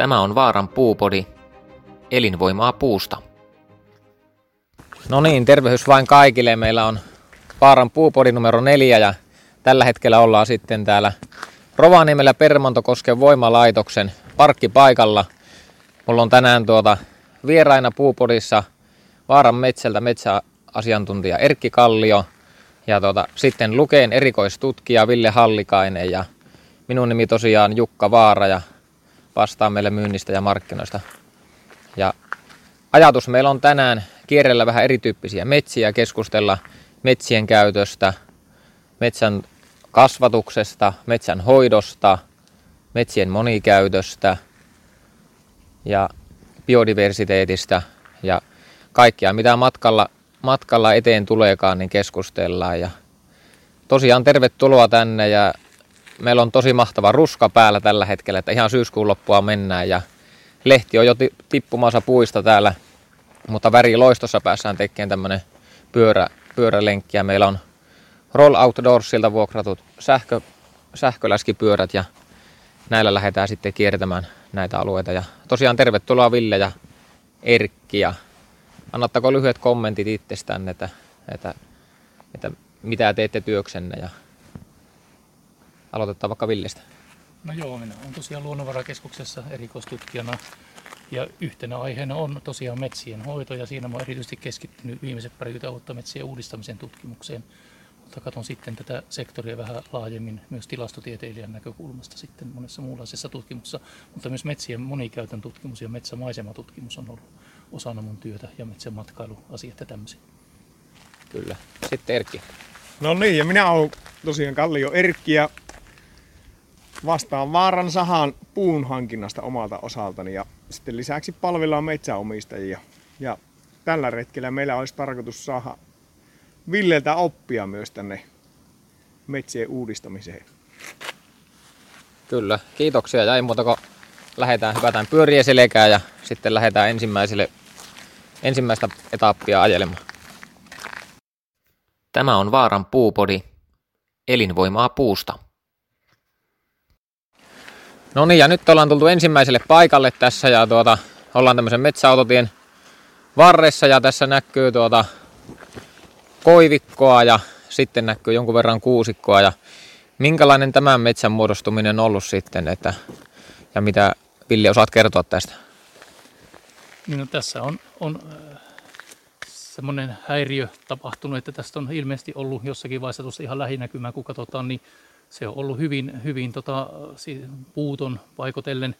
Tämä on Vaaran puupodi, elinvoimaa puusta. No niin, tervehdys vain kaikille. Meillä on Vaaran puupodi numero neljä ja tällä hetkellä ollaan sitten täällä Rovaniemellä Permontokosken voimalaitoksen parkkipaikalla. Mulla on tänään tuota vieraina puupodissa Vaaran metsältä metsäasiantuntija Erkki Kallio ja tuota, sitten Lukeen erikoistutkija Ville Hallikainen ja minun nimi tosiaan Jukka Vaara ja vastaa meille myynnistä ja markkinoista. Ja ajatus meillä on tänään kierrellä vähän erityyppisiä metsiä, keskustella metsien käytöstä, metsän kasvatuksesta, metsän hoidosta, metsien monikäytöstä ja biodiversiteetistä ja kaikkia, mitä matkalla, matkalla eteen tuleekaan, niin keskustellaan. Ja tosiaan tervetuloa tänne ja meillä on tosi mahtava ruska päällä tällä hetkellä, että ihan syyskuun loppua mennään ja lehti on jo tippumassa puista täällä, mutta väriloistossa päässään tekemään tämmönen pyörä, pyörälenkki ja meillä on Roll Outdoorsilta vuokratut sähkö, sähköläskipyörät ja näillä lähdetään sitten kiertämään näitä alueita. Ja tosiaan tervetuloa Ville ja Erkki ja annattako lyhyet kommentit itsestään, että, että, että mitä teette työksenne ja aloitetaan vaikka Villestä. No joo, minä olen tosiaan luonnonvarakeskuksessa erikoistutkijana ja yhtenä aiheena on tosiaan metsien hoito ja siinä olen erityisesti keskittynyt viimeiset parikymmentä vuotta metsien uudistamisen tutkimukseen. Mutta katson sitten tätä sektoria vähän laajemmin myös tilastotieteilijän näkökulmasta sitten monessa muunlaisessa tutkimuksessa, mutta myös metsien monikäytön tutkimus ja metsämaisematutkimus on ollut osana mun työtä ja metsämatkailuasiat ja tämmöisiä. Kyllä. Sitten Erkki. No niin, ja minä olen tosiaan Kallio Erkki ja vastaan Vaaran sahan puun hankinnasta omalta osaltani ja sitten lisäksi palvellaan metsäomistajia. Ja tällä retkellä meillä olisi tarkoitus saada Villeltä oppia myös tänne metsien uudistamiseen. Kyllä, kiitoksia. Ja ei muuta kuin lähdetään, hypätään pyöriä selkää ja sitten lähdetään ensimmäiselle, ensimmäistä etappia ajelemaan. Tämä on Vaaran puupodi, elinvoimaa puusta. No niin, ja nyt ollaan tultu ensimmäiselle paikalle tässä ja tuota, ollaan tämmöisen metsäautotien varressa ja tässä näkyy tuota koivikkoa ja sitten näkyy jonkun verran kuusikkoa ja minkälainen tämän metsän muodostuminen on ollut sitten, että, ja mitä Villi osaat kertoa tästä? Niin no, tässä on, on äh, semmoinen häiriö tapahtunut, että tästä on ilmeisesti ollut jossakin vaiheessa tuossa ihan lähinäkymää, kun katsotaan, niin se on ollut hyvin, hyvin tota, puuton paikotellen.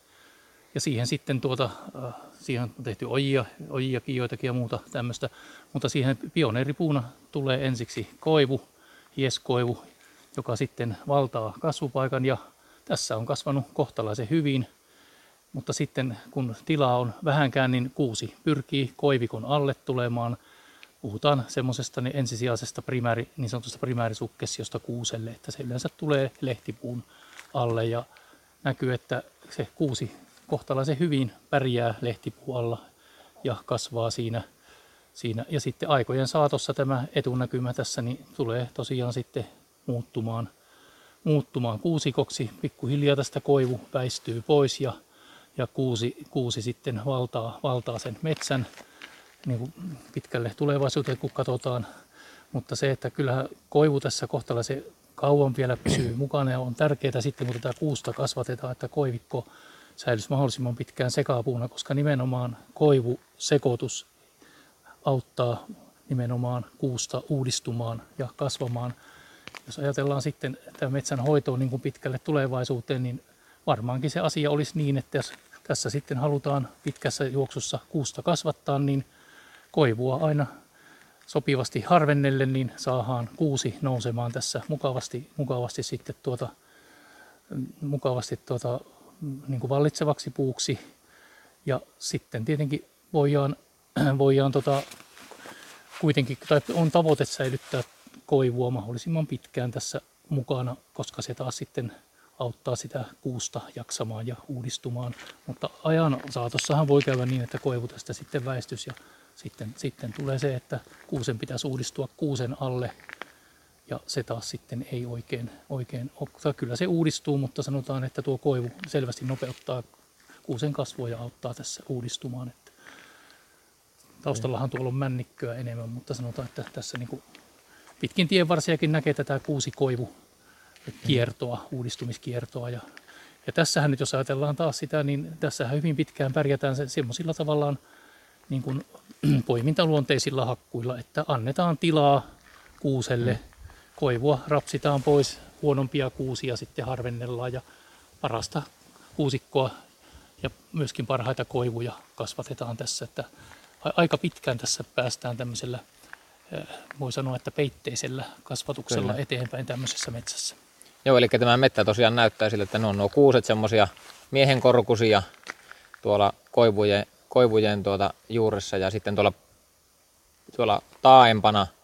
Ja siihen sitten tuota, äh, siihen on tehty ojia, ojiakin joitakin ja muuta tämmöistä. Mutta siihen pioneeripuuna tulee ensiksi koivu, hieskoivu, joka sitten valtaa kasvupaikan ja tässä on kasvanut kohtalaisen hyvin. Mutta sitten kun tilaa on vähänkään, niin kuusi pyrkii koivikon alle tulemaan – puhutaan semmoisesta niin ensisijaisesta primääri, niin sanotusta primäärisukkessiosta kuuselle, että se yleensä tulee lehtipuun alle ja näkyy, että se kuusi kohtalaisen hyvin pärjää lehtipuun alla ja kasvaa siinä. siinä. Ja sitten aikojen saatossa tämä etunäkymä tässä niin tulee tosiaan sitten muuttumaan, muuttumaan kuusikoksi. Pikkuhiljaa tästä koivu väistyy pois ja, ja kuusi, kuusi sitten valtaa, valtaa sen metsän niin kuin pitkälle tulevaisuuteen, kun katsotaan. Mutta se, että kyllähän koivu tässä kohtalaisen kauan vielä pysyy mukana ja on tärkeää sitten, kun tätä kuusta kasvatetaan, että koivikko säilyisi mahdollisimman pitkään sekapuuna, koska nimenomaan koivusekoitus auttaa nimenomaan kuusta uudistumaan ja kasvamaan. Jos ajatellaan sitten tämä metsän hoitoa niin kuin pitkälle tulevaisuuteen, niin varmaankin se asia olisi niin, että jos tässä sitten halutaan pitkässä juoksussa kuusta kasvattaa, niin koivua aina sopivasti harvennelle, niin saadaan kuusi nousemaan tässä mukavasti, mukavasti sitten tuota, mukavasti tuota, niin kuin vallitsevaksi puuksi. Ja sitten tietenkin voidaan, voidaan tota, kuitenkin, tai on tavoite säilyttää koivua mahdollisimman pitkään tässä mukana, koska se taas sitten auttaa sitä kuusta jaksamaan ja uudistumaan. Mutta ajan saatossahan voi käydä niin, että koivu tästä sitten väistys ja sitten, sitten tulee se, että kuusen pitäisi uudistua kuusen alle ja se taas sitten ei oikein, oikein ole. Kyllä se uudistuu, mutta sanotaan, että tuo koivu selvästi nopeuttaa hakkuuseen kasvua ja auttaa tässä uudistumaan. Että taustallahan tuolla on männikköä enemmän, mutta sanotaan, että tässä niin pitkin tienvarsiakin näkee tätä kuusi koivu kiertoa, uudistumiskiertoa. Ja, ja tässähän nyt, jos ajatellaan taas sitä, niin tässähän hyvin pitkään pärjätään se, semmoisilla tavallaan niin kuin poimintaluonteisilla hakkuilla, että annetaan tilaa kuuselle, koivua rapsitaan pois, huonompia kuusia sitten harvennellaan ja parasta kuusikkoa ja myöskin parhaita koivuja kasvatetaan tässä, että aika pitkään tässä päästään tämmöisellä, voi sanoa, että peitteisellä kasvatuksella Kyllä. eteenpäin tämmöisessä metsässä. Joo, eli tämä mettä tosiaan näyttää sille, että ne on nuo kuuset semmoisia miehenkorkusia tuolla koivujen, koivujen tuota juuressa ja sitten tuolla, tuolla taaempana –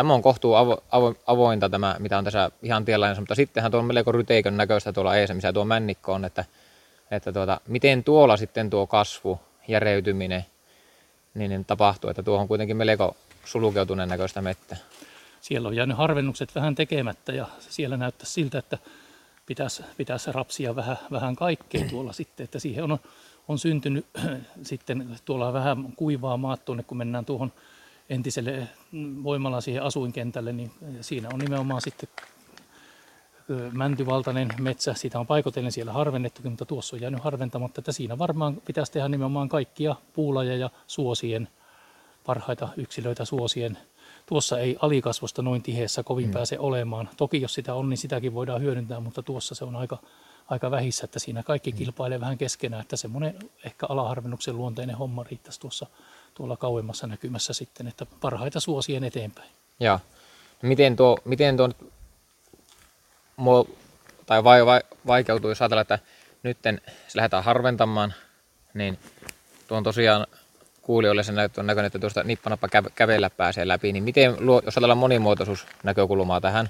Tämä on kohtuu avo, avo, avointa tämä, mitä on tässä ihan tiellä, mutta sittenhän tuo on melko ryteikön näköistä tuolla eessä, missä tuo männikko on, että, että tuota, miten tuolla sitten tuo kasvu, järeytyminen niin, niin tapahtuu, että tuo on kuitenkin melko sulkeutuneen näköistä mettä. Siellä on jäänyt harvennukset vähän tekemättä ja siellä näyttää siltä, että pitäisi, pitäisi rapsia vähän, vähän kaikkea tuolla sitten, että siihen on, on syntynyt sitten tuolla vähän kuivaa maat tuonne, kun mennään tuohon entiselle voimalla siihen asuinkentälle, niin siinä on nimenomaan sitten mäntyvaltainen metsä. Sitä on paikotellen siellä harvennettu, mutta tuossa on jäänyt harventamatta, että siinä varmaan pitäisi tehdä nimenomaan kaikkia puulajeja suosien, parhaita yksilöitä suosien. Tuossa ei alikasvosta noin tiheessä kovin mm. pääse olemaan. Toki jos sitä on, niin sitäkin voidaan hyödyntää, mutta tuossa se on aika, aika vähissä, että siinä kaikki mm. kilpailee vähän keskenään, että semmoinen ehkä alaharvennuksen luonteinen homma riittäisi tuossa tuolla kauemmassa näkymässä sitten, että parhaita suosien eteenpäin. Ja miten tuo, miten tuo tai vai, vai, vaikeutuu, jos ajatellaan, että nyt se lähdetään harventamaan, niin tuo on tosiaan kuulijoille se näyttö on näköinen, että tuosta nippanappa kävellä pääsee läpi, niin miten, jos ajatellaan monimuotoisuusnäkökulmaa tähän,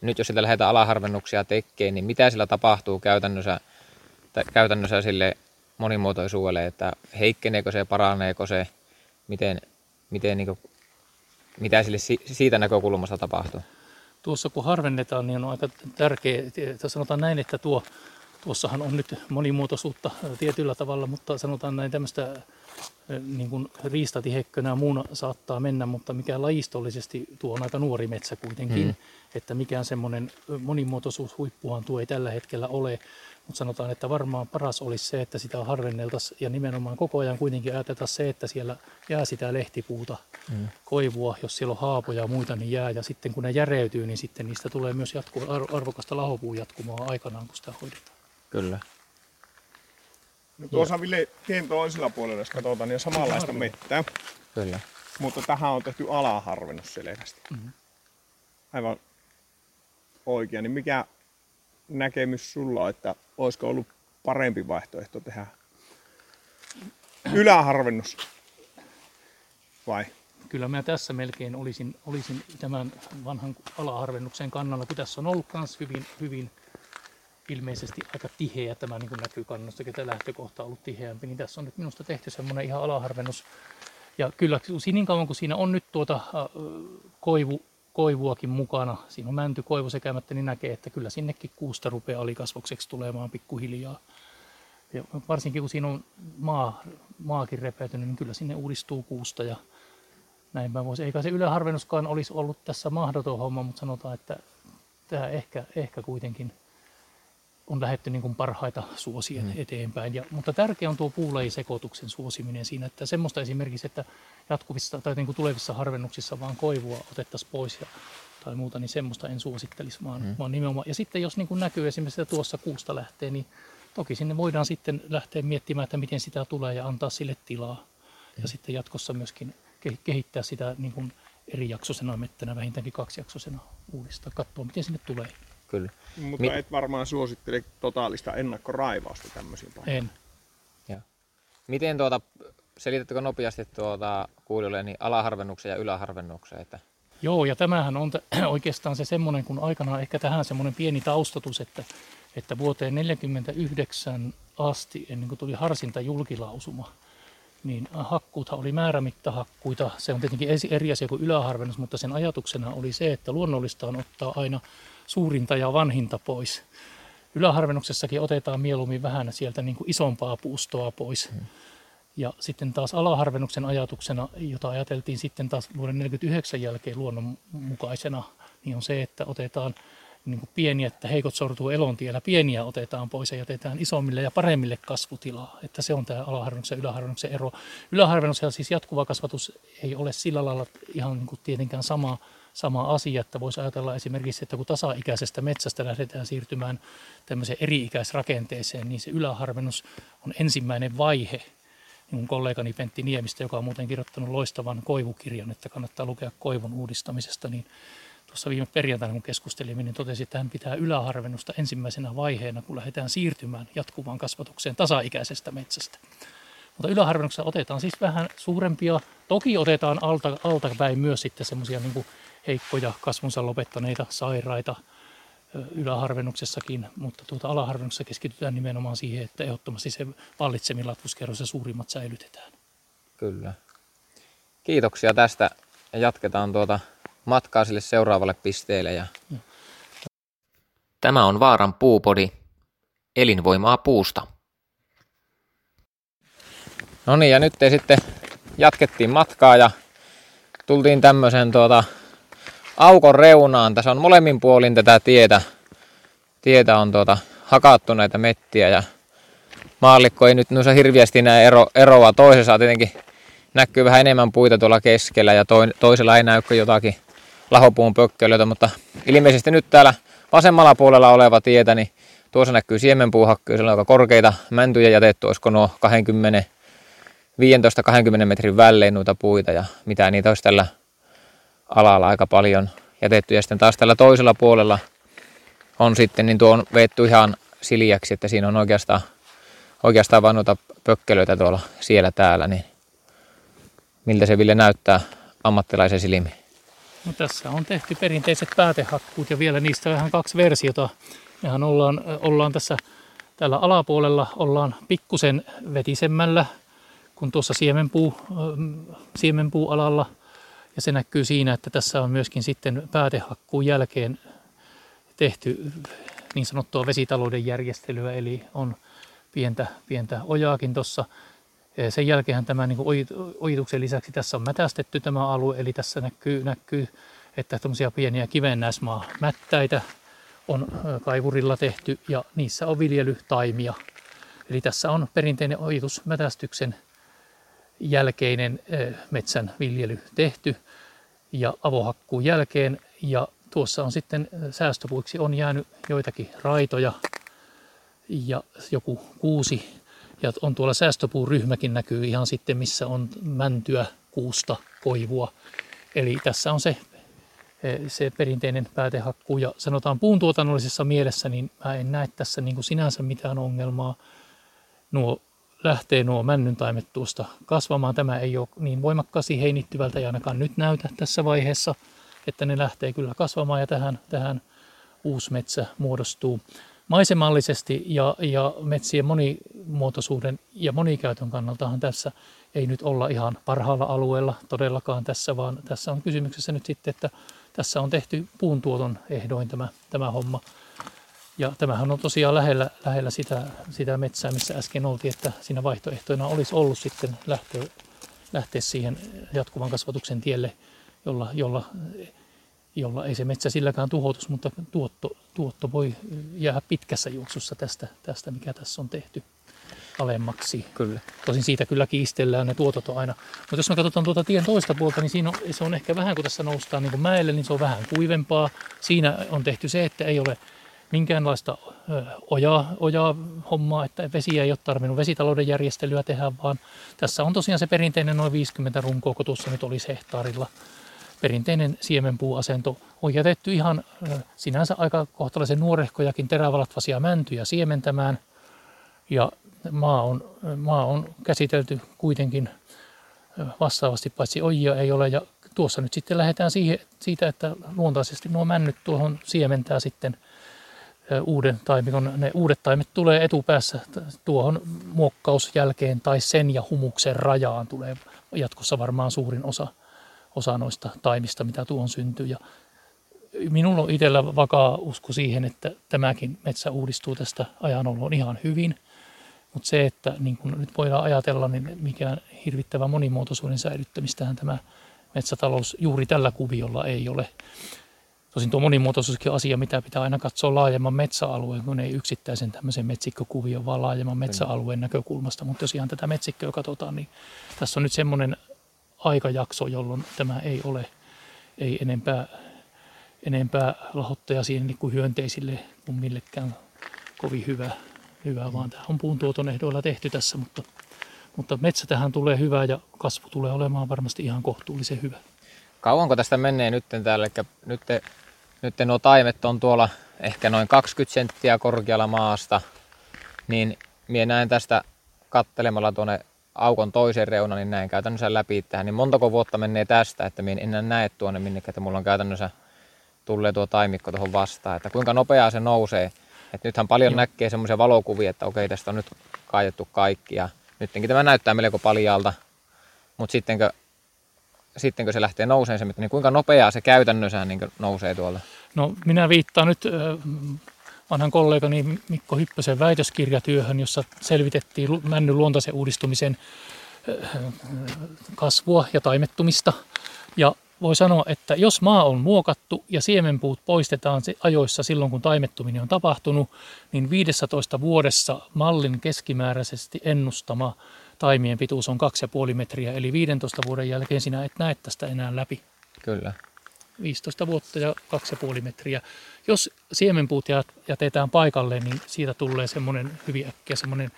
niin nyt jos sitä lähdetään alaharvennuksia tekemään, niin mitä sillä tapahtuu käytännössä, käytännössä sille monimuotoisuudelle, että heikkeneekö se, paraneeko se, miten, miten niin kuin, mitä sille siitä näkökulmasta tapahtuu? Tuossa kun harvennetaan, niin on aika tärkeää, että sanotaan näin, että tuo, tuossahan on nyt monimuotoisuutta tietyllä tavalla, mutta sanotaan näin tämmöistä niin kuin riistatihekkönä ja muuna saattaa mennä, mutta mikä lajistollisesti tuo on aika nuori metsä kuitenkin, hmm. että mikään semmoinen monimuotoisuushuippuhan tuo ei tällä hetkellä ole, mutta sanotaan, että varmaan paras olisi se, että sitä harvenneltaisiin ja nimenomaan koko ajan kuitenkin ajateltaan se, että siellä jää sitä lehtipuuta, mm. koivua, jos siellä on haapoja ja muita, niin jää. Ja sitten kun ne järeytyy, niin sitten niistä tulee myös jatku, arvokasta lahopuun jatkumoa aikanaan, kun sitä hoidetaan. Kyllä. No tuossa Ville tien toisella puolella, jos katsotaan, niin on samanlaista mettää. Kyllä. Mutta tähän on tehty alaharvennus selvästi. Mm-hmm. Aivan oikein. Niin mikä näkemys sulla, että olisiko ollut parempi vaihtoehto tehdä yläharvennus vai? Kyllä mä tässä melkein olisin, olisin tämän vanhan alaharvennuksen kannalla, kun tässä on ollut myös hyvin, hyvin ilmeisesti aika tiheä, tämä niin näkyy kannosta, että lähtökohta on ollut tiheämpi, niin tässä on nyt minusta tehty semmoinen ihan alaharvennus. Ja kyllä niin kauan kuin siinä on nyt tuota koivu koivuakin mukana. Siinä on mänty koivu sekämättä, niin näkee, että kyllä sinnekin kuusta rupeaa alikasvokseksi tulemaan pikkuhiljaa. Ja varsinkin kun siinä on maa, maakin repeytynyt, niin kyllä sinne uudistuu kuusta ja näin mä voisin. Eikä se yläharvennuskaan olisi ollut tässä mahdoton homma, mutta sanotaan, että tämä ehkä, ehkä kuitenkin on lähetty niin kuin parhaita suosien mm. eteenpäin. Ja, mutta tärkeä on tuo puulajisekoituksen suosiminen siinä, että semmoista esimerkiksi, että jatkuvissa tai niin kuin tulevissa harvennuksissa vaan koivua otettaisiin pois ja, tai muuta, niin semmoista en suosittelisi, vaan, mm. vaan nimenomaan. Ja sitten jos niin kuin näkyy esimerkiksi, että tuossa kuusta lähtee, niin toki sinne voidaan sitten lähteä miettimään, että miten sitä tulee ja antaa sille tilaa. Mm. Ja sitten jatkossa myöskin kehittää sitä niin kuin eri jaksosena mettänä, vähintäänkin kaksijaksosena uudistaa, katsoa miten sinne tulee. Kyllä. Mutta Mi- et varmaan suosittele totaalista ennakkoraivausta tämmöisiin paikkoihin. En. Ja. Miten tuota, selitättekö nopeasti tuota kuulijoille niin alaharvennuksen ja yläharvennuksen? Että... Joo, ja tämähän on t- oikeastaan se semmoinen, kun aikanaan ehkä tähän semmoinen pieni taustatus, että, että vuoteen 1949 asti, ennen kuin tuli harsinta julkilausuma, niin hakkuuthan oli määrämittahakkuita. Se on tietenkin eri asia kuin yläharvennus, mutta sen ajatuksena oli se, että luonnollista on ottaa aina suurinta ja vanhinta pois. Yläharvennuksessakin otetaan mieluummin vähän sieltä niin kuin isompaa puustoa pois. Hmm. Ja sitten taas alaharvennuksen ajatuksena, jota ajateltiin sitten taas vuoden 1949 jälkeen luonnonmukaisena, niin on se, että otetaan niin kuin pieniä, että heikot sortuu elontiellä, pieniä otetaan pois ja jätetään isommille ja paremmille kasvutilaa. Että se on tämä alaharvennuksen ja yläharvennuksen ero. Yläharvennuksella siis jatkuva kasvatus ei ole sillä lailla ihan niin kuin tietenkään sama, sama asia, että voisi ajatella esimerkiksi, että kun tasa-ikäisestä metsästä lähdetään siirtymään tämmöiseen eri-ikäisrakenteeseen, niin se yläharvennus on ensimmäinen vaihe niin kollegani Pentti Niemistä, joka on muuten kirjoittanut loistavan koivukirjan, että kannattaa lukea koivun uudistamisesta, niin tuossa viime perjantaina kun keskustelimme, niin totesi, että hän pitää yläharvennusta ensimmäisenä vaiheena, kun lähdetään siirtymään jatkuvaan kasvatukseen tasa-ikäisestä metsästä. Mutta yläharvennuksessa otetaan siis vähän suurempia, toki otetaan alta, myös sitten semmoisia niin heikkoja kasvunsa lopettaneita sairaita yläharvennuksessakin, mutta tuota alaharvennuksessa keskitytään nimenomaan siihen, että ehdottomasti se vallitsemilla latvuskerros ja suurimmat säilytetään. Kyllä. Kiitoksia tästä ja jatketaan tuota matkaa sille seuraavalle pisteelle. Ja... Tämä on Vaaran puupodi, elinvoimaa puusta. No niin, ja nyt sitten jatkettiin matkaa ja tultiin tämmöisen tuota, aukon reunaan. Tässä on molemmin puolin tätä tietä. Tietä on tuota, hakattu näitä mettiä ja maallikko ei nyt noissa hirviästi näe ero, eroa. Toisessa tietenkin näkyy vähän enemmän puita tuolla keskellä ja toisella ei näy jotakin lahopuun pökkelöitä, mutta ilmeisesti nyt täällä vasemmalla puolella oleva tietä, niin tuossa näkyy siemenpuuhakkuja, siellä on aika korkeita mäntyjä jätetty, olisiko nuo 20, 15-20 metrin välein noita puita ja mitä niitä olisi tällä alalla aika paljon jätetty. Ja sitten taas tällä toisella puolella on sitten, niin tuo on veetty ihan siljäksi, että siinä on oikeastaan, oikeastaan vain noita pökkelöitä tuolla siellä täällä, niin miltä se Ville näyttää ammattilaisen silmiin? No, tässä on tehty perinteiset päätehakkuut ja vielä niistä vähän kaksi versiota. Mehän ollaan, ollaan tässä tällä alapuolella ollaan pikkusen vetisemmällä kuin tuossa siemenpuu, siemenpuualalla. Ja se näkyy siinä, että tässä on myöskin sitten päätehakkuun jälkeen tehty niin sanottua vesitalouden järjestelyä, eli on pientä, pientä ojaakin tuossa sen jälkeen tämä niin ojituksen lisäksi tässä on mätästetty tämä alue, eli tässä näkyy, näkyy että tämmöisiä pieniä kivennäismaa mättäitä on kaivurilla tehty ja niissä on viljelytaimia. Eli tässä on perinteinen ojitusmätästyksen jälkeinen metsän viljely tehty ja avohakkuun jälkeen. Ja tuossa on sitten säästöpuiksi on jäänyt joitakin raitoja ja joku kuusi ja on tuolla säästöpuuryhmäkin näkyy ihan sitten, missä on mäntyä, kuusta, koivua. Eli tässä on se, se perinteinen päätehakkuu. Ja sanotaan puuntuotannollisessa mielessä, niin mä en näe tässä niin kuin sinänsä mitään ongelmaa. Nuo lähtee nuo männyntaimet tuosta kasvamaan. Tämä ei ole niin voimakkaasti heinittyvältä ja ainakaan nyt näytä tässä vaiheessa, että ne lähtee kyllä kasvamaan ja tähän, tähän uusi metsä muodostuu maisemallisesti ja, ja metsien monimuotoisuuden ja monikäytön kannaltahan tässä ei nyt olla ihan parhaalla alueella todellakaan tässä, vaan tässä on kysymyksessä nyt sitten, että tässä on tehty puuntuoton ehdoin tämä, tämä homma. Ja tämähän on tosiaan lähellä, lähellä sitä, sitä metsää, missä äsken oltiin, että siinä vaihtoehtoina olisi ollut sitten lähteä, lähteä siihen jatkuvan kasvatuksen tielle, jolla, jolla jolla ei se metsä silläkään tuhoutus, mutta tuotto, tuotto voi jäädä pitkässä juoksussa tästä, tästä, mikä tässä on tehty alemmaksi. Kyllä. Tosin siitä kyllä kiistellään, ne tuotot on aina. Mutta jos me katsotaan tuota tien toista puolta, niin siinä on, se on ehkä vähän, kun tässä noustaan niin kuin mäelle, niin se on vähän kuivempaa. Siinä on tehty se, että ei ole minkäänlaista ojaa, ojaa hommaa, että vesiä ei ole tarvinnut vesitalouden järjestelyä tehdä, vaan tässä on tosiaan se perinteinen noin 50 runkoa, kun tuossa nyt olisi hehtaarilla perinteinen siemenpuuasento on jätetty ihan sinänsä aika kohtalaisen nuorehkojakin terävalatvasia mäntyjä siementämään. Ja maa on, maa on käsitelty kuitenkin vastaavasti, paitsi ojia ei ole. Ja tuossa nyt sitten lähdetään siihen, siitä, että luontaisesti nuo männyt tuohon siementää sitten uuden taimikon. Ne uudet taimet tulee etupäässä tuohon muokkausjälkeen tai sen ja humuksen rajaan tulee jatkossa varmaan suurin osa – osa noista taimista, mitä tuon syntyy. Ja minulla on itsellä vakaa usko siihen, että tämäkin metsä uudistuu tästä ajanolon ihan hyvin. Mutta se, että niin kun nyt voidaan ajatella, niin mikään hirvittävä monimuotoisuuden säilyttämistähän tämä metsätalous juuri tällä kuviolla ei ole. Tosin tuo monimuotoisuuskin on asia, mitä pitää aina katsoa laajemman metsäalueen, kun ei yksittäisen tämmöisen metsikkökuvion, vaan laajemman metsäalueen näkökulmasta. Mutta jos ihan tätä metsikköä katsotaan, niin tässä on nyt semmoinen aikajakso, jolloin tämä ei ole ei enempää, enempää lahottaja siihen niin kuin hyönteisille kuin millekään kovin hyvä, hyvä vaan tämä on puun tuoton ehdoilla tehty tässä, mutta, mutta metsä tähän tulee hyvä ja kasvu tulee olemaan varmasti ihan kohtuullisen hyvä. Kauanko tästä menee nyt täällä? Eli nyt, nyt nuo taimet on tuolla ehkä noin 20 senttiä korkealla maasta, niin minä näen tästä kattelemalla tuonne aukon toisen reunan, niin näin käytännössä läpi tähän. Niin montako vuotta menee tästä, että minä en enää näe tuonne minnekä, että mulla on käytännössä tulee tuo taimikko tuohon vastaan, että kuinka nopeaa se nousee. Et nythän paljon Joo. näkee semmoisia valokuvia, että okei, tästä on nyt kaitettu kaikki ja nytkin tämä näyttää melko paljalta, mutta sittenkö, sittenkö se lähtee nouseen se, niin kuinka nopeaa se käytännössä niin nousee tuolta? No minä viittaan nyt vanhan kollegani Mikko Hyppösen väitöskirjatyöhön, jossa selvitettiin männyn luontaisen uudistumisen kasvua ja taimettumista. Ja voi sanoa, että jos maa on muokattu ja siemenpuut poistetaan ajoissa silloin, kun taimettuminen on tapahtunut, niin 15 vuodessa mallin keskimääräisesti ennustama taimien pituus on 2,5 metriä, eli 15 vuoden jälkeen sinä et näe tästä enää läpi. Kyllä. 15 vuotta ja 2,5 metriä. Jos siemenpuut jätetään paikalle, niin siitä tulee semmoinen hyvin äkkiä semmoinen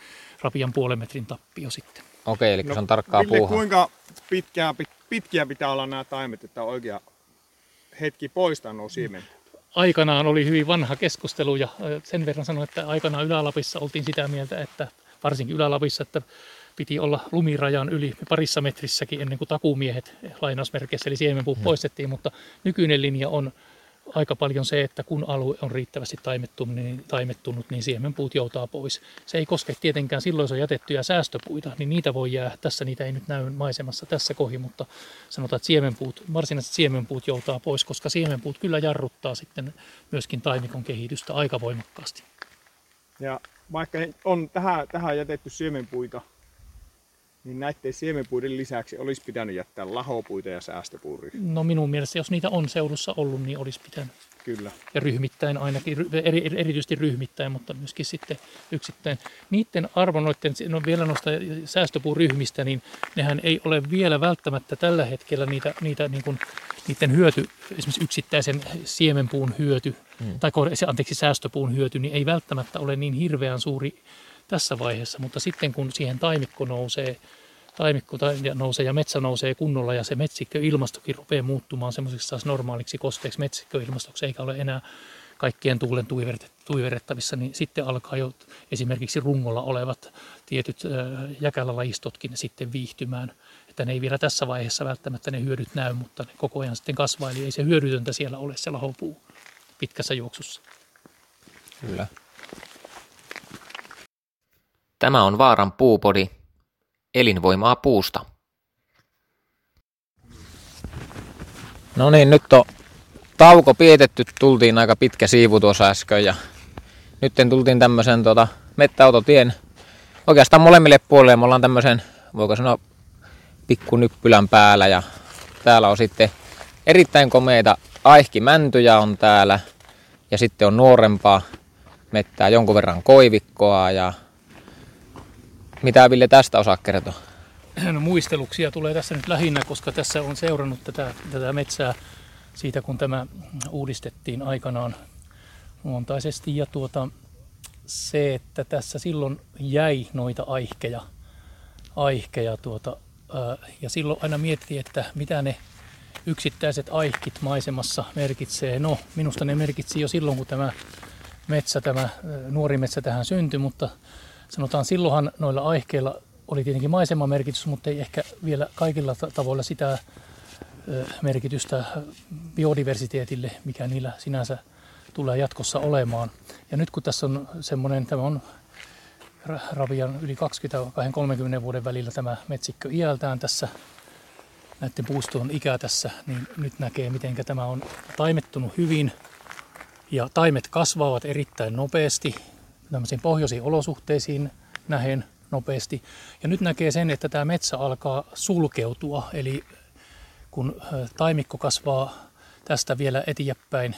rapian puolen metrin tappio sitten. Okei, eli no, se on tarkkaa Ville, puuhaa. kuinka pitkää, pitkiä pitää olla nämä taimet, että on oikea hetki poistaa nuo siemen? Aikanaan oli hyvin vanha keskustelu ja sen verran sanoin, että aikanaan Ylä-Lapissa oltiin sitä mieltä, että varsinkin Ylä-Lapissa, että piti olla lumirajan yli parissa metrissäkin ennen kuin takumiehet lainausmerkeissä, eli siemenpuut hmm. poistettiin, mutta nykyinen linja on aika paljon se, että kun alue on riittävästi taimettunut, niin, taimettunut, niin siemenpuut joutaa pois. Se ei koske tietenkään silloin, jos on jätettyjä säästöpuita, niin niitä voi jää. Tässä niitä ei nyt näy maisemassa tässä kohi, mutta sanotaan, että siemenpuut, varsinaiset siemenpuut joutaa pois, koska siemenpuut kyllä jarruttaa sitten myöskin taimikon kehitystä aika voimakkaasti. Ja vaikka on tähän, tähän jätetty siemenpuita, niin näiden siemenpuiden lisäksi olisi pitänyt jättää lahopuita ja säästöpuuryhmiä. No minun mielestä, jos niitä on seudussa ollut, niin olisi pitänyt. Kyllä. Ja ryhmittäin ainakin, eri, erityisesti ryhmittäin, mutta myöskin sitten yksittäin. Niiden arvo noiden, no vielä noista säästöpuuryhmistä, niin nehän ei ole vielä välttämättä tällä hetkellä niitä, niitä niin kuin, niiden hyöty, esimerkiksi yksittäisen siemenpuun hyöty, hmm. tai anteeksi säästöpuun hyöty, niin ei välttämättä ole niin hirveän suuri tässä vaiheessa, mutta sitten kun siihen taimikko nousee, taimikko nousee ja metsä nousee kunnolla ja se metsikkö-ilmastokin rupeaa muuttumaan semmoiseksi taas normaaliksi kosteeksi metsikköilmastoksi, eikä ole enää kaikkien tuulen tuiverettavissa, niin sitten alkaa jo esimerkiksi rungolla olevat tietyt jäkälälajistotkin sitten viihtymään. Että ne ei vielä tässä vaiheessa välttämättä ne hyödyt näy, mutta ne koko ajan sitten kasvaa, eli ei se hyödytöntä siellä ole se lahopuu pitkässä juoksussa. Kyllä. Tämä on Vaaran puupodi. Elinvoimaa puusta. No niin, nyt on tauko pietetty. Tultiin aika pitkä siivu tuossa äsken ja nyt tultiin tämmöisen tota, mettäautotien oikeastaan molemmille puolille. Me ollaan tämmöisen, voiko sanoa, pikkunyppylän päällä ja täällä on sitten erittäin komeita aihkimäntyjä on täällä ja sitten on nuorempaa mettää jonkun verran koivikkoa ja mitä Ville tästä osaa kertoa? No, muisteluksia tulee tässä nyt lähinnä, koska tässä on seurannut tätä, tätä metsää siitä, kun tämä uudistettiin aikanaan luontaisesti. Ja tuota, se, että tässä silloin jäi noita aihkeja, aihkeja tuota, ja silloin aina miettii, että mitä ne yksittäiset aihkit maisemassa merkitsee. No, minusta ne merkitsi jo silloin, kun tämä metsä, tämä nuori metsä tähän syntyi, mutta sanotaan silloinhan noilla aihkeilla oli tietenkin maisemamerkitys, mutta ei ehkä vielä kaikilla tavoilla sitä merkitystä biodiversiteetille, mikä niillä sinänsä tulee jatkossa olemaan. Ja nyt kun tässä on semmoinen, tämä on Ravian yli 20-30 vuoden välillä tämä metsikkö iältään tässä, näiden puuston ikä tässä, niin nyt näkee, miten tämä on taimettunut hyvin. Ja taimet kasvavat erittäin nopeasti tämmöisiin pohjoisiin olosuhteisiin nähen nopeasti. Ja nyt näkee sen, että tämä metsä alkaa sulkeutua, eli kun taimikko kasvaa tästä vielä eteenpäin,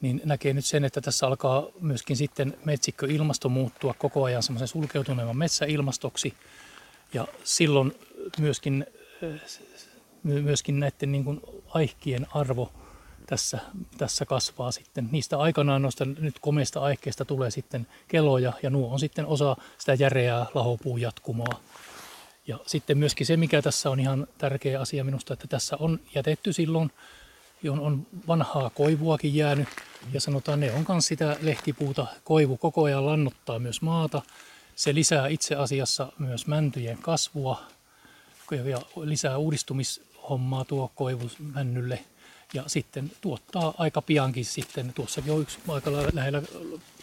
niin näkee nyt sen, että tässä alkaa myöskin sitten metsikköilmasto muuttua koko ajan semmoisen sulkeutuneemman metsäilmastoksi. Ja silloin myöskin, myöskin näiden niin kuin aihkien arvo tässä, tässä kasvaa sitten. Niistä aikanaan noista nyt komeista aihkeista tulee sitten keloja ja nuo on sitten osa sitä järeää lahopuun jatkumoa. Ja sitten myöskin se, mikä tässä on ihan tärkeä asia minusta, että tässä on jätetty silloin, on, on vanhaa koivuakin jäänyt ja sanotaan, ne on myös sitä lehtipuuta. Koivu koko ajan lannottaa myös maata. Se lisää itse asiassa myös mäntyjen kasvua ja lisää uudistumishommaa tuo koivu männylle ja sitten tuottaa aika piankin sitten, tuossakin on yksi aika lähellä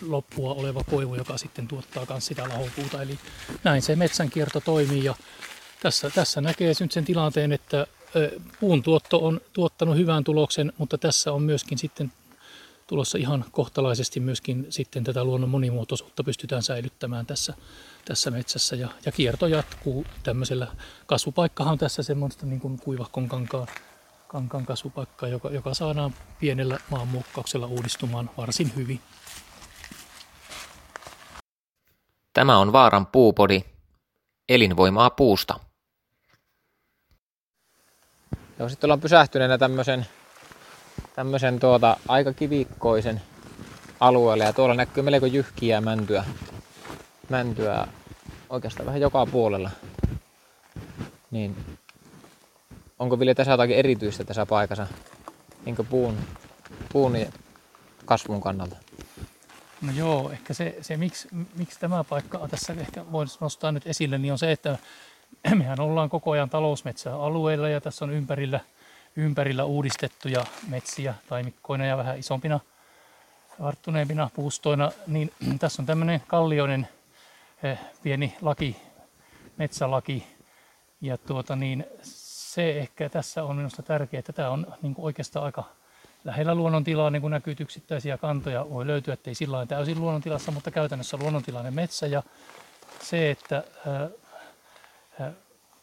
loppua oleva koivu, joka sitten tuottaa myös sitä lahopuuta. Eli näin se metsänkierto toimii ja tässä, tässä näkee nyt sen tilanteen, että puun tuotto on tuottanut hyvän tuloksen, mutta tässä on myöskin sitten tulossa ihan kohtalaisesti myöskin sitten tätä luonnon monimuotoisuutta pystytään säilyttämään tässä, tässä metsässä ja, ja kierto jatkuu tämmöisellä. Kasvupaikkahan on tässä semmoista niin kuin kuivahkon kankaan kankan kasvupaikka, joka, joka saadaan pienellä maanmuokkauksella uudistumaan varsin hyvin. Tämä on Vaaran puupodi. Elinvoimaa puusta. Joo, sitten ollaan pysähtyneenä tämmöisen, tämmöisen tuota, aika kivikkoisen alueelle ja tuolla näkyy melko jyhkiä mäntyä, mäntyä oikeastaan vähän joka puolella. Niin onko vielä tässä jotakin erityistä tässä paikassa? Niin puun, puun kasvun kannalta? No joo, ehkä se, se miksi, miksi tämä paikka tässä ehkä voisi nostaa nyt esille, niin on se, että mehän ollaan koko ajan talousmetsäalueilla ja tässä on ympärillä, ympärillä uudistettuja metsiä taimikkoina ja vähän isompina varttuneempina puustoina, niin tässä on tämmöinen kallioinen eh, pieni laki, metsälaki, ja tuota niin, se ehkä tässä on minusta tärkeää, että tämä on niin kuin oikeastaan aika lähellä luonnontilaa, niin kuin näkyy yksittäisiä kantoja, voi löytyä, ettei sillä täysin luonnontilassa, mutta käytännössä luonnontilainen metsä. Ja se, että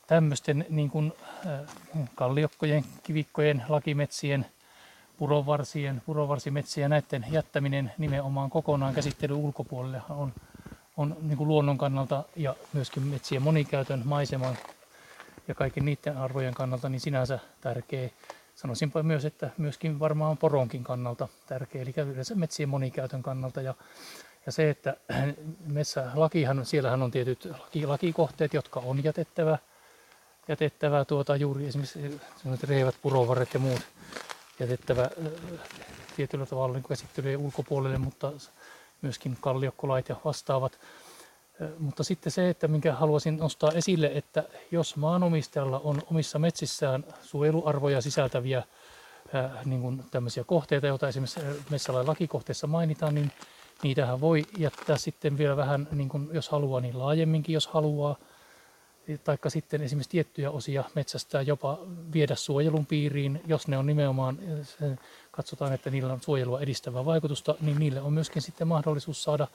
tämmöisten niin kuin, kalliokkojen, kivikkojen, lakimetsien, purovarsien, purovarsimetsien näiden jättäminen nimenomaan kokonaan käsittelyn ulkopuolelle on, on niin kuin luonnon kannalta ja myöskin metsien monikäytön, maiseman ja kaiken niiden arvojen kannalta niin sinänsä tärkeä. Sanoisinpa myös, että myöskin varmaan poronkin kannalta tärkeä, eli yleensä metsien monikäytön kannalta. Ja, ja se, että metsälakihan, siellähän on tietyt laki, lakikohteet, jotka on jätettävä, jätettävä tuota, juuri esimerkiksi reivät, purovarret ja muut jätettävä tietyllä tavalla niin käsittelyjen ulkopuolelle, mutta myöskin kalliokkolait ja vastaavat mutta sitten se, että minkä haluaisin nostaa esille, että jos maanomistajalla on omissa metsissään suojeluarvoja sisältäviä niin kuin tämmöisiä kohteita, joita esimerkiksi metsälain lakikohteessa mainitaan, niin niitähän voi jättää sitten vielä vähän, niin kuin jos haluaa, niin laajemminkin, jos haluaa taikka sitten esimerkiksi tiettyjä osia metsästä jopa viedä suojelun piiriin, jos ne on nimenomaan, katsotaan, että niillä on suojelua edistävää vaikutusta, niin niille on myöskin sitten mahdollisuus saada,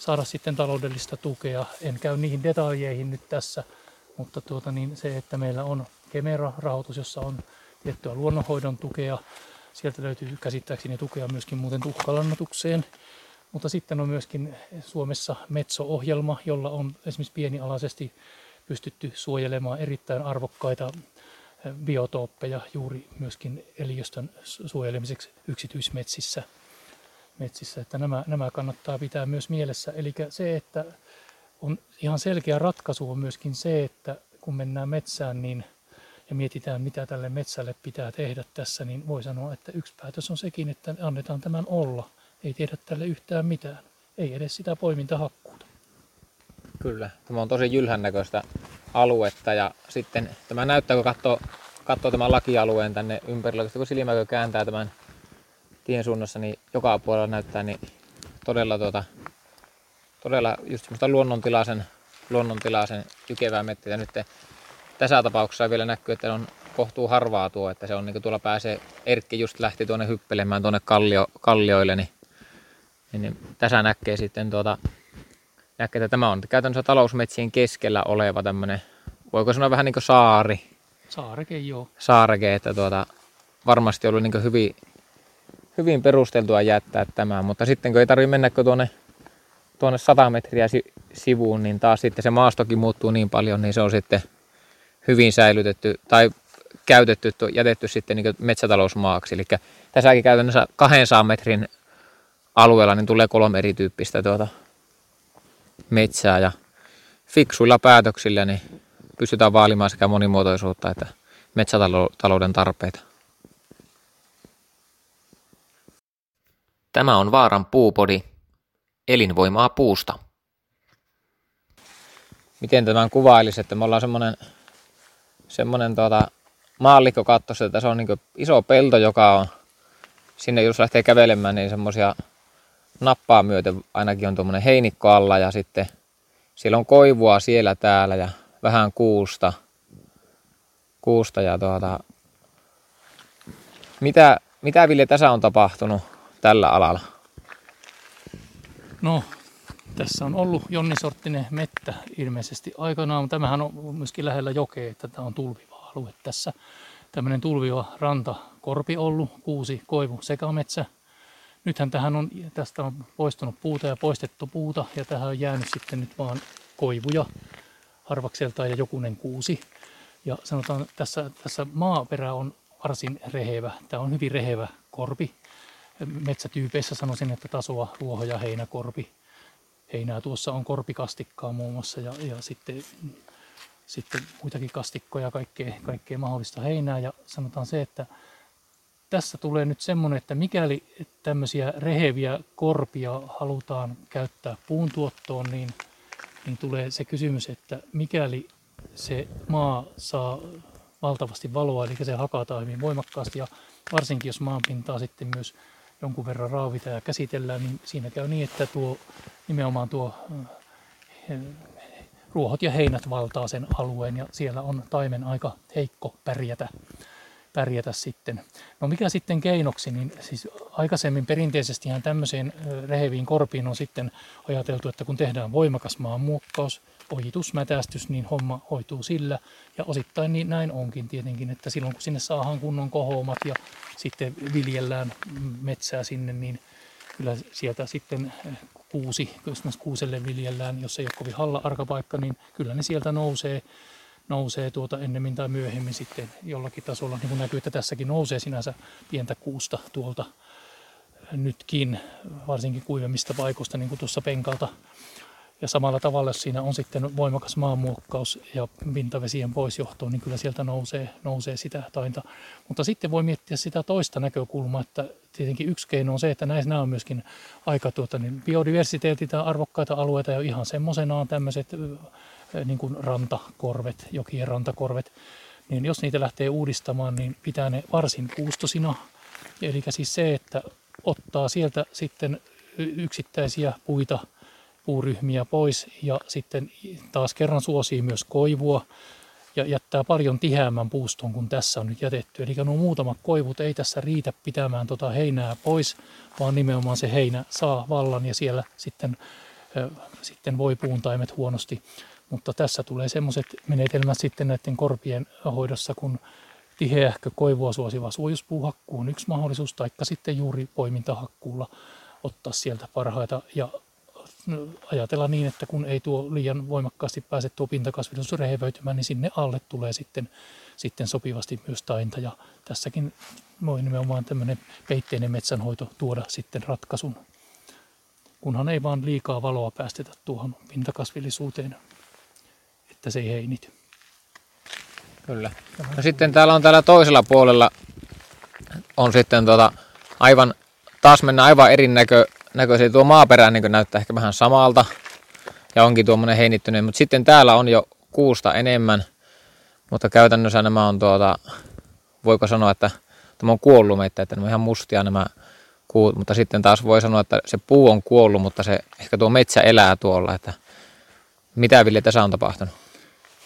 saada sitten taloudellista tukea. En käy niihin detaljeihin nyt tässä, mutta tuota, niin se, että meillä on Kemera-rahoitus, jossa on tiettyä luonnonhoidon tukea, sieltä löytyy käsittääkseni tukea myöskin muuten tuhkalannatukseen, mutta sitten on myöskin Suomessa Metso-ohjelma, jolla on esimerkiksi pienialaisesti pystytty suojelemaan erittäin arvokkaita eh, biotooppeja juuri myöskin eliöstön suojelemiseksi yksityismetsissä. Metsissä, että nämä, nämä kannattaa pitää myös mielessä. Eli se, että on ihan selkeä ratkaisu on myöskin se, että kun mennään metsään niin, ja mietitään, mitä tälle metsälle pitää tehdä tässä, niin voi sanoa, että yksi päätös on sekin, että annetaan tämän olla. Ei tehdä tälle yhtään mitään. Ei edes sitä poimintahakkuuta. Kyllä, tämä on tosi jylhän näköistä aluetta ja sitten tämä näyttää, kun katsoo, katsoo tämän lakialueen tänne ympärillä, kun silmäkö kääntää tämän tien suunnassa, niin joka puolella näyttää niin todella, tuota, todella just semmoista luonnontilaisen, luonnontilaisen jykevää mettä. Ja nyt tässä tapauksessa vielä näkyy, että on kohtuu harvaa tuo, että se on niin tuolla pääsee, Erkki just lähti tuonne hyppelemään tuonne kallio, kallioille, niin, niin, niin tässä näkee sitten tuota, näkee, että tämä on käytännössä talousmetsien keskellä oleva tämmöinen, voiko sanoa vähän niin kuin saari. Saareke, joo. Saareke, että tuota, varmasti ollut niin hyvin, hyvin perusteltua jättää tämä, mutta sitten kun ei tarvitse mennä tuonne, tuonne 100 metriä sivuun, niin taas sitten se maastokin muuttuu niin paljon, niin se on sitten hyvin säilytetty tai käytetty, jätetty sitten niin metsätalousmaaksi. Eli tässäkin käytännössä 200 metrin alueella niin tulee kolme erityyppistä tuota metsää ja fiksuilla päätöksillä niin pystytään vaalimaan sekä monimuotoisuutta että metsätalouden tarpeita. Tämä on Vaaran puupodi, elinvoimaa puusta. Miten tämän kuvailisi, että me ollaan semmoinen semmoinen tuota, maallikko katsoisi, että se on niin iso pelto, joka on sinne jos lähtee kävelemään, niin semmoisia nappaa myöten ainakin on tuommoinen heinikko alla ja sitten siellä on koivua siellä täällä ja vähän kuusta. kuusta ja tuota, mitä, mitä Ville tässä on tapahtunut tällä alalla? No, tässä on ollut jonnisorttinen mettä ilmeisesti aikanaan, mutta tämähän on myöskin lähellä jokea, että tämä on tulviva alue tässä. Tämmöinen tulviva rantakorpi ollut, kuusi koivu sekametsä. Nythän tähän on, tästä on poistunut puuta ja poistettu puuta ja tähän on jäänyt sitten nyt vaan koivuja harvakseltaan ja jokunen kuusi. Ja sanotaan, tässä, tässä maaperä on varsin rehevä. Tämä on hyvin rehevä korpi. Metsätyypeissä sanoisin, että tasoa ruoho- ja heinäkorpi heinää tuossa on korpikastikkaa muun muassa ja, ja sitten, sitten muitakin kastikkoja ja kaikkea, kaikkea mahdollista heinää. Ja sanotaan se, että tässä tulee nyt semmoinen, että mikäli tämmöisiä reheviä korpia halutaan käyttää puun tuottoon, niin, niin tulee se kysymys, että mikäli se maa saa valtavasti valoa, eli se hakataan hyvin voimakkaasti ja varsinkin jos maanpintaa sitten myös jonkun verran raavita ja käsitellään, niin siinä käy niin, että tuo nimenomaan tuo eh, ruohot ja heinät valtaa sen alueen ja siellä on taimen aika heikko pärjätä, pärjätä sitten. No mikä sitten keinoksi, niin siis aikaisemmin perinteisesti tämmöiseen eh, reheviin korpiin on sitten ajateltu, että kun tehdään voimakas maanmuokkaus, ojitusmätästys, niin homma hoituu sillä. Ja osittain niin näin onkin tietenkin, että silloin kun sinne saadaan kunnon kohoumat ja sitten viljellään metsää sinne, niin kyllä sieltä sitten kuusi, jos kuuselle viljellään, jos ei ole kovin halla arkapaikka, niin kyllä ne sieltä nousee, nousee tuota ennemmin tai myöhemmin sitten jollakin tasolla, niin kuin näkyy, että tässäkin nousee sinänsä pientä kuusta tuolta nytkin, varsinkin kuivemmista paikoista, niin kuin tuossa penkalta ja samalla tavalla, jos siinä on sitten voimakas maanmuokkaus ja pintavesien poisjohto, niin kyllä sieltä nousee, nousee sitä tainta. Mutta sitten voi miettiä sitä toista näkökulmaa, että tietenkin yksi keino on se, että näissä nämä on myöskin aika tuota, niin biodiversiteetiltä arvokkaita alueita ja ihan semmoisenaan tämmöiset niin kuin rantakorvet, jokien rantakorvet, niin jos niitä lähtee uudistamaan, niin pitää ne varsin puustosina. Eli siis se, että ottaa sieltä sitten yksittäisiä puita, puuryhmiä pois ja sitten taas kerran suosii myös koivua ja jättää paljon tiheämmän puuston kuin tässä on nyt jätetty. Eli nuo muutamat koivut ei tässä riitä pitämään tota heinää pois, vaan nimenomaan se heinä saa vallan ja siellä sitten, äh, sitten voi puuntaimet huonosti. Mutta tässä tulee semmoiset menetelmät sitten näiden korpien hoidossa, kun tiheähkö koivua suosiva suojuspuuhakku on yksi mahdollisuus, taikka sitten juuri poimintahakkuulla ottaa sieltä parhaita ja ajatella niin, että kun ei tuo liian voimakkaasti pääse tuo pintakasvitus rehevöitymään, niin sinne alle tulee sitten, sitten sopivasti myös tainta. Ja tässäkin voi nimenomaan tämmöinen peitteinen metsänhoito tuoda sitten ratkaisun, kunhan ei vaan liikaa valoa päästetä tuohon pintakasvillisuuteen, että se ei heinity. Kyllä. No sitten täällä on täällä toisella puolella on sitten tuota aivan, taas mennään aivan erinäkö, näköisiä. Tuo maaperä niin näyttää ehkä vähän samalta ja onkin tuommoinen heinittynyt, mutta sitten täällä on jo kuusta enemmän, mutta käytännössä nämä on tuota, voiko sanoa, että tämä on kuollut meitä, että nämä on ihan mustia nämä kuut, mutta sitten taas voi sanoa, että se puu on kuollut, mutta se, ehkä tuo metsä elää tuolla, että mitä Ville tässä on tapahtunut?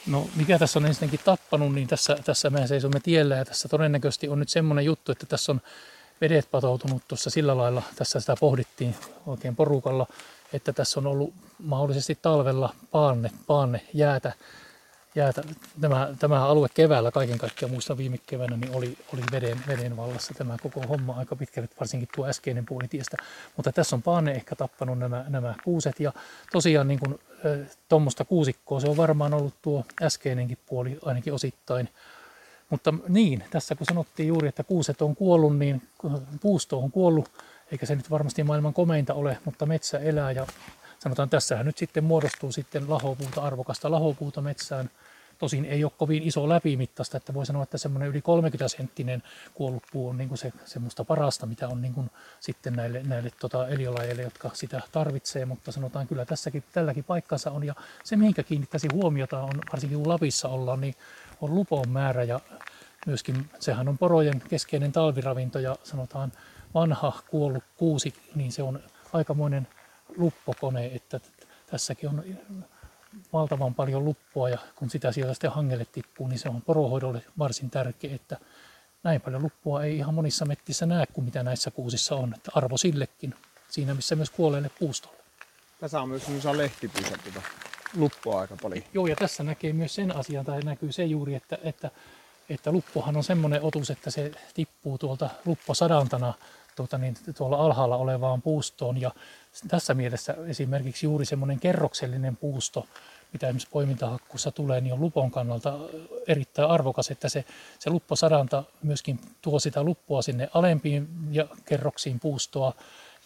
No mikä tässä on ensinnäkin tappanut, niin tässä, tässä me seisomme tiellä ja tässä todennäköisesti on nyt semmoinen juttu, että tässä on vedet patoutunut tuossa sillä lailla, tässä sitä pohdittiin oikein porukalla, että tässä on ollut mahdollisesti talvella paanne, paanne jäätä, jäätä. Tämä, tämä alue keväällä kaiken kaikkiaan, muistan viime keväänä, niin oli, oli veden, veden vallassa tämä koko homma aika pitkälle, varsinkin tuo äskeinen puoli tiestä. Mutta tässä on paanne ehkä tappanut nämä, nämä kuuset ja tosiaan niin kuin, tuommoista kuusikkoa se on varmaan ollut tuo äskeinenkin puoli ainakin osittain. Mutta niin, tässä kun sanottiin juuri, että kuuset on kuollut, niin puusto on kuollut, eikä se nyt varmasti maailman komeinta ole, mutta metsä elää ja sanotaan tässähän nyt sitten muodostuu sitten lahopuuta, arvokasta lahopuuta metsään. Tosin ei ole kovin iso läpimittaista, että voi sanoa, että semmoinen yli 30 senttinen kuollut puu on niin kuin se semmoista parasta, mitä on niin kuin sitten näille, näille tota eliölajeille, jotka sitä tarvitsee, mutta sanotaan kyllä tässäkin, tälläkin paikkansa on. Ja se, mihinkä kiinnittäisi huomiota on, varsinkin kun Lapissa ollaan, niin on lupon määrä ja myöskin sehän on porojen keskeinen talviravinto ja sanotaan vanha kuollut kuusi, niin se on aikamoinen luppokone, että tässäkin on valtavan paljon luppua ja kun sitä sieltä sitten hangelle tippuu, niin se on porohoidolle varsin tärkeä, että näin paljon luppua ei ihan monissa mettissä näe kuin mitä näissä kuusissa on, että arvo sillekin, siinä missä myös kuolleelle puustolle. Tässä on myös semmoisia lehtipyysä tuota luppua aika paljon. Joo, ja tässä näkee myös sen asian, tai näkyy se juuri, että, että, että luppohan on semmoinen otus, että se tippuu tuolta lupposadantana tuota, niin, tuolla alhaalla olevaan puustoon. Ja tässä mielessä esimerkiksi juuri semmoinen kerroksellinen puusto, mitä esimerkiksi poimintahakkuussa tulee, niin on lupon kannalta erittäin arvokas, että se, se lupposadanta myöskin tuo sitä luppoa sinne alempiin ja kerroksiin puustoa.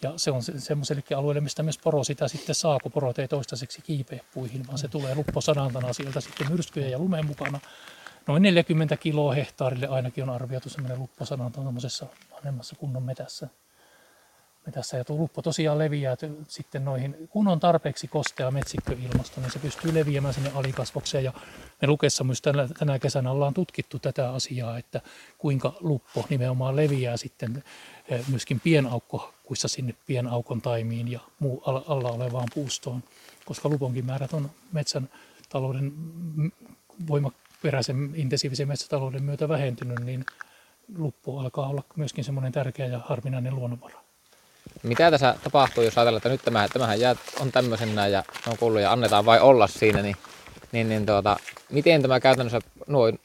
Ja se on semmoisellekin alueelle, mistä myös poro sitä sitten saa, kun porot ei toistaiseksi kiipeä puihin, vaan se tulee lupposadantana sieltä sitten myrskyjen ja lumen mukana. Noin 40 kiloa hehtaarille ainakin on arvioitu semmoinen lupposadanta tuommoisessa vanhemmassa kunnon metässä. metässä. Ja tuo luppo tosiaan leviää sitten noihin, kun on tarpeeksi kostea metsikköilmasto, niin se pystyy leviämään sinne alikasvokseen. Ja me lukessa myös tänä, tänä kesänä ollaan tutkittu tätä asiaa, että kuinka luppo nimenomaan leviää sitten eh, myöskin pienaukkokuissa sinne pienaukon taimiin ja muu alla olevaan puustoon, koska luponkin määrät on metsän talouden voimaperäisen intensiivisen metsätalouden myötä vähentynyt, niin luppu alkaa olla myöskin semmoinen tärkeä ja harvinainen luonnonvara. Mitä tässä tapahtuu, jos ajatellaan, että nyt tämä, tämähän jää, on tämmöisenä ja on kuullut ja annetaan vai olla siinä, niin, niin, niin tuota, miten tämä käytännössä noin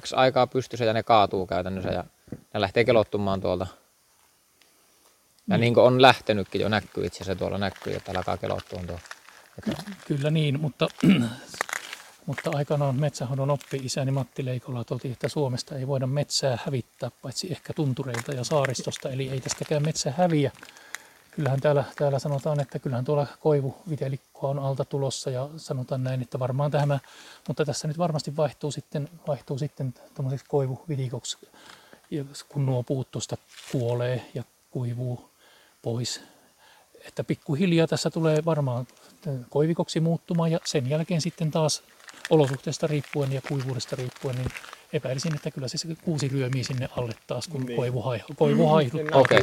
X aikaa pystyssä ja ne kaatuu käytännössä ja ne lähtee kelottumaan tuolta. Ja niin, niin kuin on lähtenytkin jo näkyy itse asiassa tuolla näkyy, että alkaa kelottua tuo. Kyllä niin, mutta mutta aikanaan metsähoidon oppi isäni Matti Leikola toti, että Suomesta ei voida metsää hävittää, paitsi ehkä tuntureilta ja saaristosta, eli ei tästäkään metsä häviä. Kyllähän täällä, täällä sanotaan, että kyllähän tuolla koivu vitelikkoa on alta tulossa ja sanotaan näin, että varmaan tämä, mutta tässä nyt varmasti vaihtuu sitten, vaihtuu sitten tuommoiseksi koivuvilikoksi, kun nuo puut tuosta kuolee ja kuivuu pois. Että pikkuhiljaa tässä tulee varmaan koivikoksi muuttumaan ja sen jälkeen sitten taas olosuhteista riippuen ja kuivuudesta riippuen, niin epäilisin, että kyllä se kuusi ryömii sinne alle taas, kun niin. koivu, hai, koivu haihduttaa. Okay.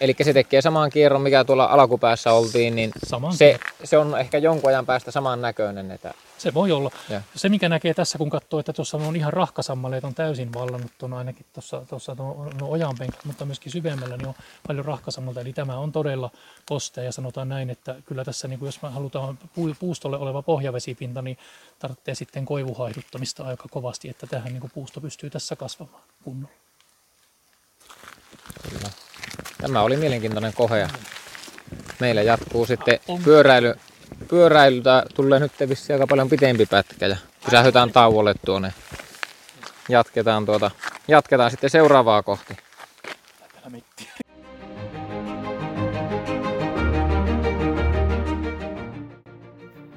Eli se tekee saman kierron, mikä tuolla alkupäässä oltiin, niin se, se, on ehkä jonkun ajan päästä saman näköinen. Että... Se voi olla. Ja. Se, mikä näkee tässä, kun katsoo, että tuossa on ihan rahkasammaleet on täysin vallannut tuon ainakin tuossa, tuossa no, no ojanpenkät, mutta myöskin syvemmällä niin on paljon rahkasammalta. Eli tämä on todella kostea ja sanotaan näin, että kyllä tässä, niin kuin jos me halutaan puustolle oleva pohjavesipinta, niin tarvitsee sitten koivuhaihduttamista aika kovasti, että tähän niin kuin puusto pystyy tässä kasvamaan kunnolla. Kyllä. Tämä oli mielenkiintoinen kohea. Meillä jatkuu sitten pyöräily. Pyöräilyltä tulee nyt vissiin aika paljon pitempi pätkä ja pysähytään tauolle tuonne. Jatketaan, tuota, jatketaan sitten seuraavaa kohti.